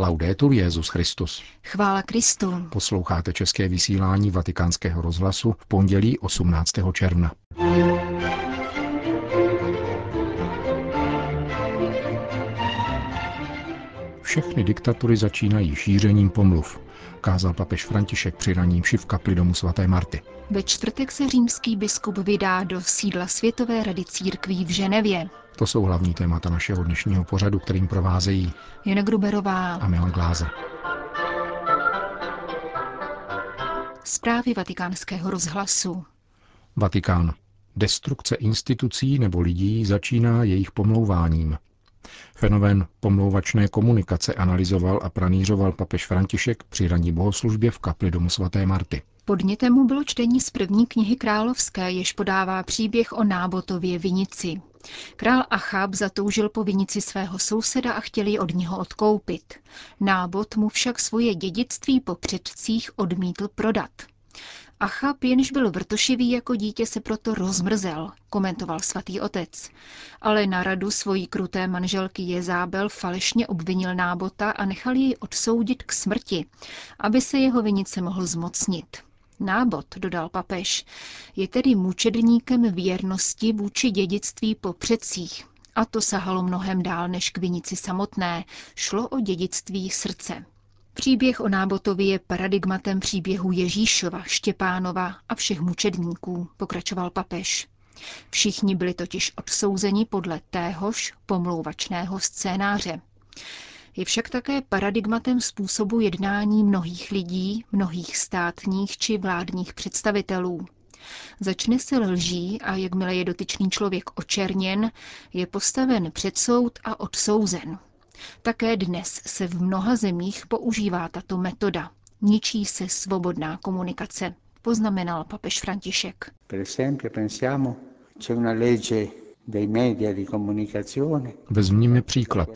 Laudetur Jezus Christus. Chvála Kristu. Posloucháte české vysílání Vatikánského rozhlasu v pondělí 18. června. Všechny diktatury začínají šířením pomluv, kázal papež František při raním v kapli domu svaté Marty. Ve čtvrtek se římský biskup vydá do sídla Světové rady církví v Ženevě. To jsou hlavní témata našeho dnešního pořadu, kterým provázejí Jana Gruberová a Milan Glázer. Zprávy vatikánského rozhlasu. Vatikán. Destrukce institucí nebo lidí začíná jejich pomlouváním. Fenomén pomlouvačné komunikace analyzoval a pranířoval papež František při ranní bohoslužbě v kapli domu svaté Marty. Podnětem mu bylo čtení z první knihy královské, jež podává příběh o Nábotově vinici. Král Achab zatoužil po vinici svého souseda a chtěl ji od něho odkoupit. Nábot mu však svoje dědictví po předcích odmítl prodat. Achab, jenž byl vrtošivý jako dítě, se proto rozmrzel, komentoval svatý otec. Ale na radu svojí kruté manželky Jezábel falešně obvinil nábota a nechal jej odsoudit k smrti, aby se jeho vinice mohl zmocnit. Nábot, dodal papež, je tedy mučedníkem věrnosti vůči dědictví po předcích. A to sahalo mnohem dál než k vinici samotné. Šlo o dědictví srdce. Příběh o Nábotovi je paradigmatem příběhu Ježíšova, Štěpánova a všech mučedníků, pokračoval papež. Všichni byli totiž odsouzeni podle téhož pomlouvačného scénáře. Je však také paradigmatem způsobu jednání mnohých lidí, mnohých státních či vládních představitelů. Začne se lží a jakmile je dotyčný člověk očerněn, je postaven před soud a odsouzen. Také dnes se v mnoha zemích používá tato metoda. Ničí se svobodná komunikace, poznamenal papež František. Per esempio, pensiamo, c'è una legge Vezměme příklad.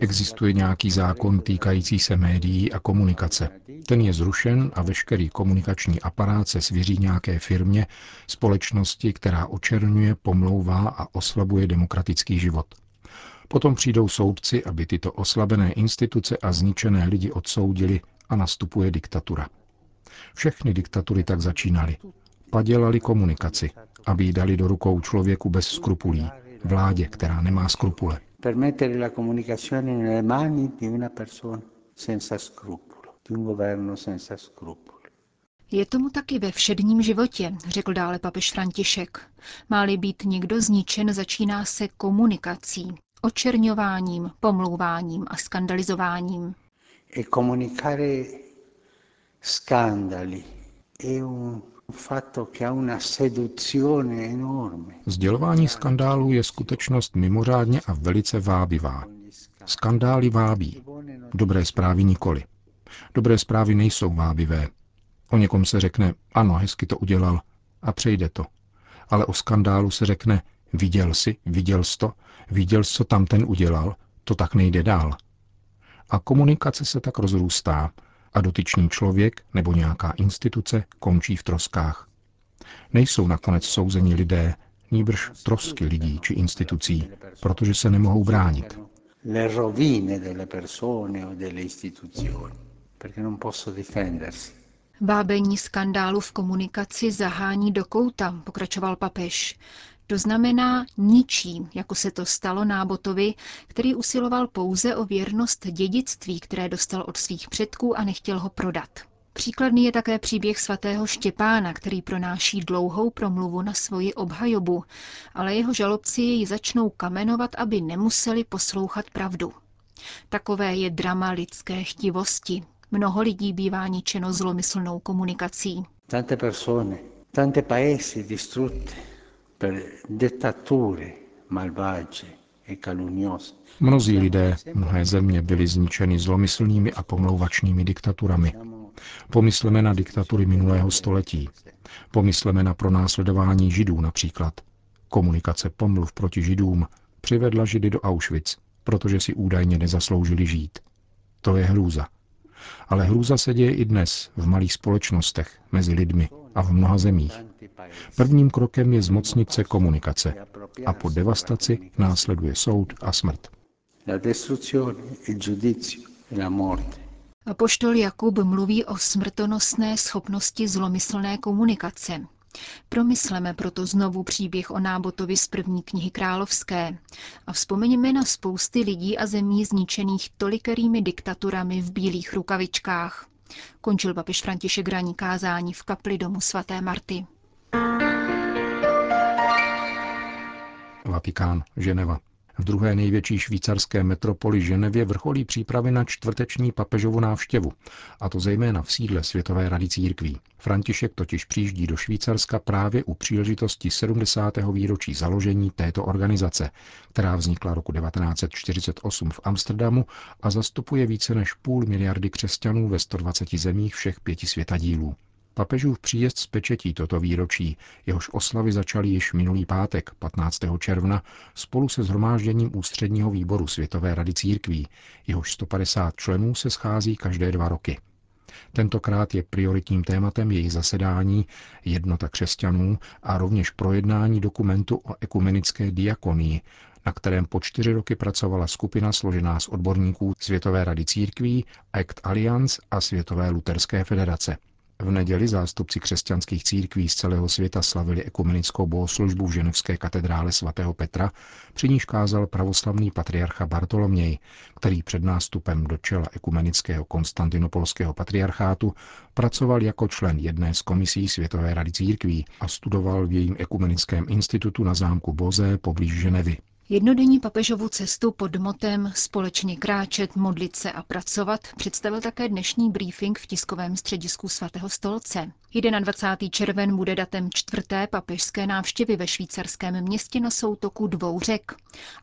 Existuje nějaký zákon týkající se médií a komunikace. Ten je zrušen a veškerý komunikační aparát se svěří nějaké firmě, společnosti, která očerňuje, pomlouvá a oslabuje demokratický život. Potom přijdou soudci, aby tyto oslabené instituce a zničené lidi odsoudili a nastupuje diktatura. Všechny diktatury tak začínaly. Padělali komunikaci, aby ji dali do rukou člověku bez skrupulí, vládě, která nemá skrupule. Je tomu taky ve všedním životě, řekl dále papež František. Má-li být někdo zničen, začíná se komunikací, očerňováním, pomlouváním a skandalizováním. E comunicare scandali è un Sdělování skandálů je skutečnost mimořádně a velice vábivá. Skandály vábí, dobré zprávy nikoli. Dobré zprávy nejsou vábivé. O někom se řekne, ano, hezky to udělal, a přejde to. Ale o skandálu se řekne, viděl jsi, viděl jsi to, viděl jsi, co tam ten udělal, to tak nejde dál. A komunikace se tak rozrůstá a dotyčný člověk nebo nějaká instituce končí v troskách. Nejsou nakonec souzení lidé, níbrž trosky lidí či institucí, protože se nemohou bránit. Vábení skandálu v komunikaci zahání do kouta, pokračoval papež. To znamená ničí, jako se to stalo Nábotovi, který usiloval pouze o věrnost dědictví, které dostal od svých předků a nechtěl ho prodat. Příkladný je také příběh svatého Štěpána, který pronáší dlouhou promluvu na svoji obhajobu, ale jeho žalobci jej začnou kamenovat, aby nemuseli poslouchat pravdu. Takové je drama lidské chtivosti. Mnoho lidí bývá ničeno zlomyslnou komunikací. Tante persone, tante paesi distrutte per e calunniose. Mnozí lidé, mnohé země byly zničeny zlomyslnými a pomlouvačnými diktaturami. Pomysleme na diktatury minulého století. Pomysleme na pronásledování židů například. Komunikace pomluv proti židům přivedla židy do Auschwitz, protože si údajně nezasloužili žít. To je hrůza. Ale hrůza se děje i dnes v malých společnostech, mezi lidmi a v mnoha zemích. Prvním krokem je zmocnit se komunikace a po devastaci následuje soud a smrt. Apoštol Jakub mluví o smrtonosné schopnosti zlomyslné komunikace. Promysleme proto znovu příběh o nábotovi z první knihy královské a vzpomeňme na spousty lidí a zemí zničených tolikerými diktaturami v bílých rukavičkách. Končil papež František raní kázání v kapli domu svaté Marty. Vatikán, Ženeva. V druhé největší švýcarské metropoli Ženevě vrcholí přípravy na čtvrteční papežovu návštěvu, a to zejména v sídle Světové rady církví. František totiž přijíždí do Švýcarska právě u příležitosti 70. výročí založení této organizace, která vznikla roku 1948 v Amsterdamu a zastupuje více než půl miliardy křesťanů ve 120 zemích všech pěti světadílů. Papežův příjezd z pečetí toto výročí, jehož oslavy začaly již minulý pátek, 15. června, spolu se zhromážděním ústředního výboru Světové rady církví, jehož 150 členů se schází každé dva roky. Tentokrát je prioritním tématem jejich zasedání jednota křesťanů a rovněž projednání dokumentu o ekumenické diakonii, na kterém po čtyři roky pracovala skupina složená z odborníků Světové rady církví, Act Alliance a Světové luterské federace. V neděli zástupci křesťanských církví z celého světa slavili ekumenickou bohoslužbu v ženevské katedrále svatého Petra, při níž kázal pravoslavný patriarcha Bartoloměj, který před nástupem do čela ekumenického konstantinopolského patriarchátu pracoval jako člen jedné z komisí Světové rady církví a studoval v jejím ekumenickém institutu na zámku Boze poblíž Ženevy. Jednodenní papežovu cestu pod motem Společně kráčet, modlit se a pracovat představil také dnešní briefing v tiskovém středisku svatého stolce. 21. červen bude datem čtvrté papežské návštěvy ve švýcarském městě na soutoku dvou řek.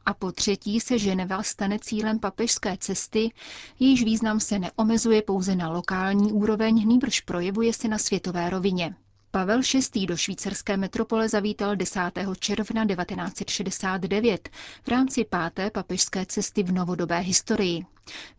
A po třetí se Ženeva stane cílem papežské cesty, jejíž význam se neomezuje pouze na lokální úroveň, nýbrž projevuje se na světové rovině. Pavel VI. do švýcarské metropole zavítal 10. června 1969 v rámci páté papežské cesty v novodobé historii.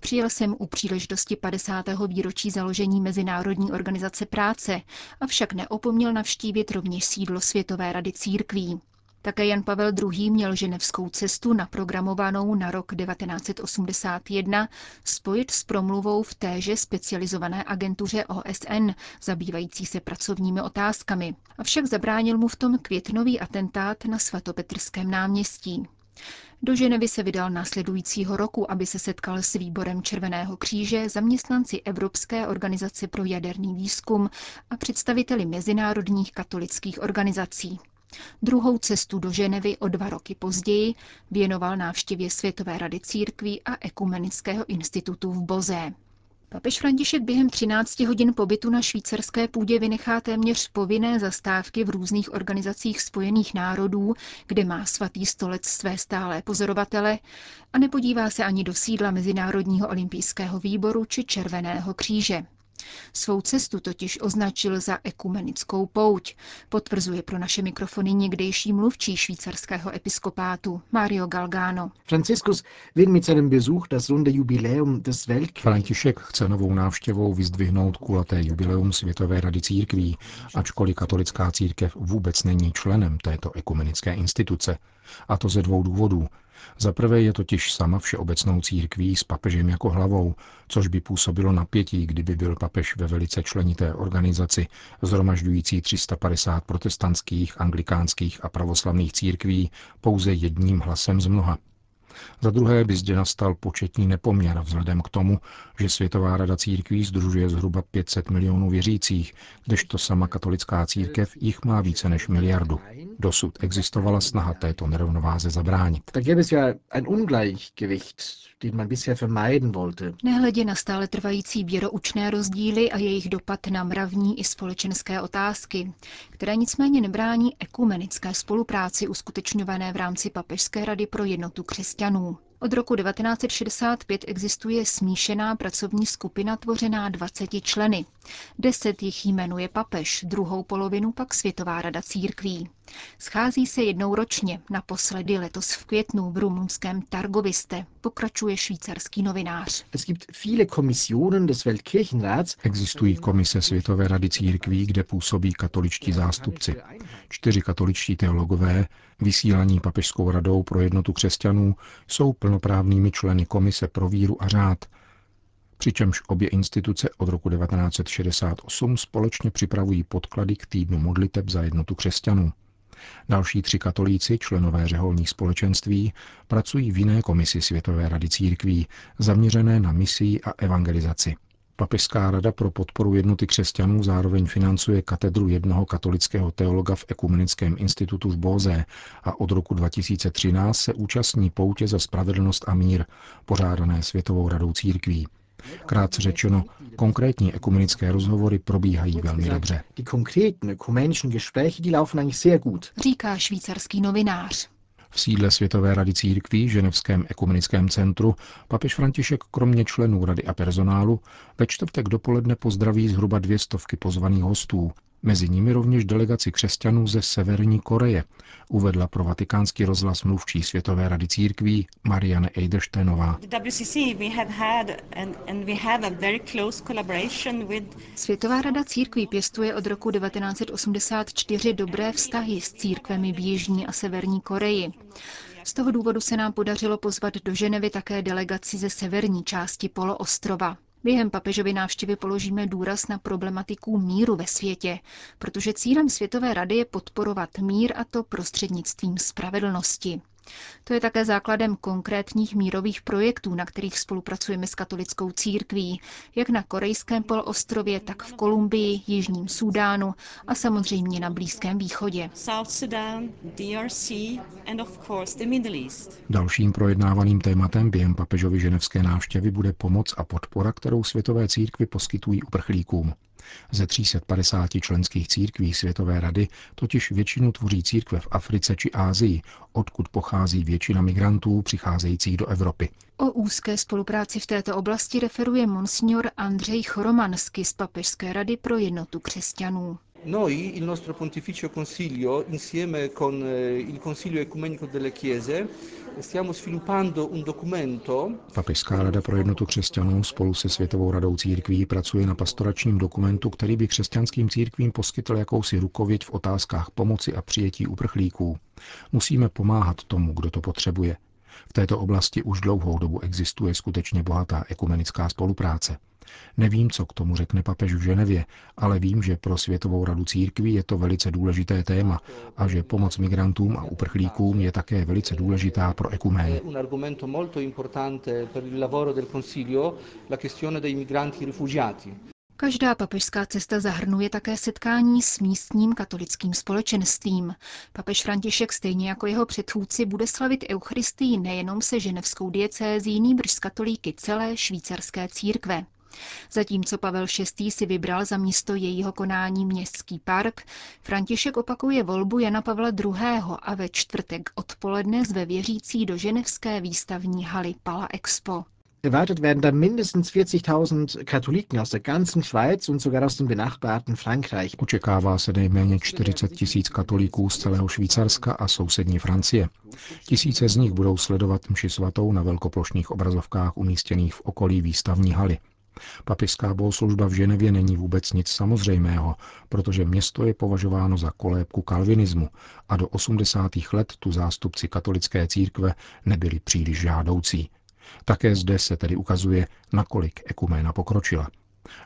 Přijel jsem u příležitosti 50. výročí založení Mezinárodní organizace práce, avšak neopomněl navštívit rovněž sídlo Světové rady církví. Také Jan Pavel II. měl ženevskou cestu naprogramovanou na rok 1981 spojit s promluvou v téže specializované agentuře OSN, zabývající se pracovními otázkami. Avšak zabránil mu v tom květnový atentát na svatopetrském náměstí. Do Ženevy se vydal následujícího roku, aby se setkal s výborem Červeného kříže, zaměstnanci Evropské organizace pro jaderný výzkum a představiteli mezinárodních katolických organizací. Druhou cestu do Ženevy o dva roky později věnoval návštěvě Světové rady církví a Ekumenického institutu v Boze. Papež František během 13 hodin pobytu na švýcarské půdě vynechá téměř povinné zastávky v různých organizacích spojených národů, kde má svatý stolec své stálé pozorovatele a nepodívá se ani do sídla Mezinárodního olympijského výboru či Červeného kříže. Svou cestu totiž označil za ekumenickou pouť, potvrzuje pro naše mikrofony někdejší mluvčí švýcarského episkopátu Mario Galgano. František chce novou návštěvou vyzdvihnout kulaté jubileum Světové rady církví, ačkoliv katolická církev vůbec není členem této ekumenické instituce. A to ze dvou důvodů. Za prvé je totiž sama všeobecnou církví s papežem jako hlavou, což by působilo napětí, kdyby byl papež ve velice členité organizaci, zhromažďující 350 protestantských, anglikánských a pravoslavných církví pouze jedním hlasem z mnoha. Za druhé by zde nastal početní nepoměr vzhledem k tomu, že Světová rada církví združuje zhruba 500 milionů věřících, kdežto sama katolická církev jich má více než miliardu. Dosud existovala snaha této nerovnováze zabránit. Nehledě na stále trvající věroučné rozdíly a jejich dopad na mravní i společenské otázky, které nicméně nebrání ekumenické spolupráci uskutečňované v rámci Papežské rady pro jednotu křesťanů. Od roku 1965 existuje smíšená pracovní skupina tvořená 20 členy. Deset jich jmenuje papež, druhou polovinu pak Světová rada církví. Schází se jednou ročně, naposledy letos v květnu v rumunském Targoviste, pokračuje švýcarský novinář. Existují komise Světové rady církví, kde působí katoličtí zástupci. Čtyři katoličtí teologové, vysílaní papežskou radou pro jednotu křesťanů, jsou plnoprávnými členy komise pro víru a řád. přičemž obě instituce od roku 1968 společně připravují podklady k týdnu modliteb za jednotu křesťanů. Další tři katolíci, členové řeholních společenství, pracují v jiné komisi Světové rady církví, zaměřené na misii a evangelizaci. Papežská rada pro podporu jednoty křesťanů zároveň financuje katedru jednoho katolického teologa v Ekumenickém institutu v Bóze a od roku 2013 se účastní poutě za spravedlnost a mír, pořádané Světovou radou církví. Krátce řečeno, konkrétní ekumenické rozhovory probíhají velmi dobře. Říká švýcarský novinář. V sídle Světové rady církví, Ženevském ekumenickém centru, papež František kromě členů rady a personálu ve čtvrtek dopoledne pozdraví zhruba dvě stovky pozvaných hostů, mezi nimi rovněž delegaci křesťanů ze Severní Koreje, uvedla pro vatikánský rozhlas mluvčí Světové rady církví Marianne Eiderstenová. Světová rada církví pěstuje od roku 1984 dobré vztahy s církvemi v Jižní a Severní Koreji. Z toho důvodu se nám podařilo pozvat do Ženevy také delegaci ze severní části poloostrova. Během papežovy návštěvy položíme důraz na problematiku míru ve světě, protože cílem Světové rady je podporovat mír a to prostřednictvím spravedlnosti. To je také základem konkrétních mírových projektů, na kterých spolupracujeme s katolickou církví, jak na korejském polostrově, tak v Kolumbii, Jižním Súdánu a samozřejmě na Blízkém východě. Dalším projednávaným tématem během papežovy ženevské návštěvy bude pomoc a podpora, kterou světové církvy poskytují uprchlíkům. Ze 350 členských církví Světové rady totiž většinu tvoří církve v Africe či Ázii, odkud pochází většina migrantů přicházejících do Evropy. O úzké spolupráci v této oblasti referuje monsignor Andřej Choromansky z Papežské rady pro jednotu křesťanů. Noi, il nostro Pontificio Consiglio, insieme con eh, il Consiglio Ecumenico delle Chiese, stiamo sviluppando un documento. Papežská rada pro jednotu křesťanů spolu se Světovou radou církví pracuje na pastoračním dokumentu, který by křesťanským církvím poskytl jakousi rukověď v otázkách pomoci a přijetí uprchlíků. Musíme pomáhat tomu, kdo to potřebuje. V této oblasti už dlouhou dobu existuje skutečně bohatá ekumenická spolupráce. Nevím, co k tomu řekne papež v Ženevě, ale vím, že pro Světovou radu církví je to velice důležité téma a že pomoc migrantům a uprchlíkům je také velice důležitá pro ekumén. Každá papežská cesta zahrnuje také setkání s místním katolickým společenstvím. Papež František stejně jako jeho předchůdci bude slavit Eucharistii nejenom se ženevskou diecézí, nýbrž s katolíky celé švýcarské církve. Zatímco Pavel VI. si vybral za místo jejího konání městský park, František opakuje volbu Jana Pavla II. a ve čtvrtek odpoledne zve věřící do ženevské výstavní haly Pala Expo. Erwartet werden da mindestens 40.000 Katholiken aus der ganzen Schweiz und sogar aus dem benachbarten Frankreich. Očekává se nejméně 40 tisíc katolíků z celého Švýcarska a sousední Francie. Tisíce z nich budou sledovat mši svatou na velkoplošných obrazovkách umístěných v okolí výstavní haly. Papežská bohoslužba v Ženevě není vůbec nic samozřejmého, protože město je považováno za kolébku kalvinismu a do 80. let tu zástupci katolické církve nebyli příliš žádoucí. Také zde se tedy ukazuje, nakolik ekuména pokročila.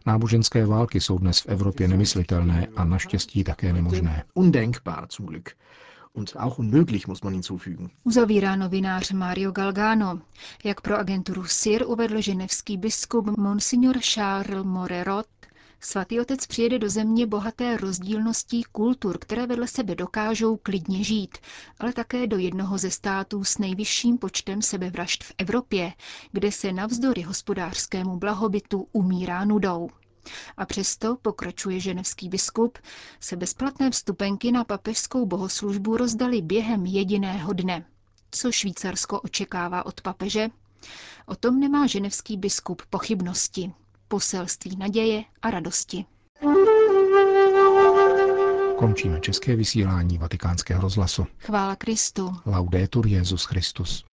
Náboženské války jsou dnes v Evropě nemyslitelné a naštěstí také nemožné. Undenkbar zum Glück. Und auch unmöglich, muss man hinzufügen. Uzavírá novinář Mario Galgano. Jak pro agenturu SIR uvedl ženevský biskup Monsignor Charles Morerot, Svatý otec přijede do země bohaté rozdílností kultur, které vedle sebe dokážou klidně žít, ale také do jednoho ze států s nejvyšším počtem sebevražd v Evropě, kde se navzdory hospodářskému blahobytu umírá nudou. A přesto, pokračuje ženevský biskup, se bezplatné vstupenky na papežskou bohoslužbu rozdali během jediného dne. Co Švýcarsko očekává od papeže? O tom nemá ženevský biskup pochybnosti poselství naděje a radosti. Končíme české vysílání vatikánského rozhlasu. Chvála Kristu. Laudetur Jezus Christus.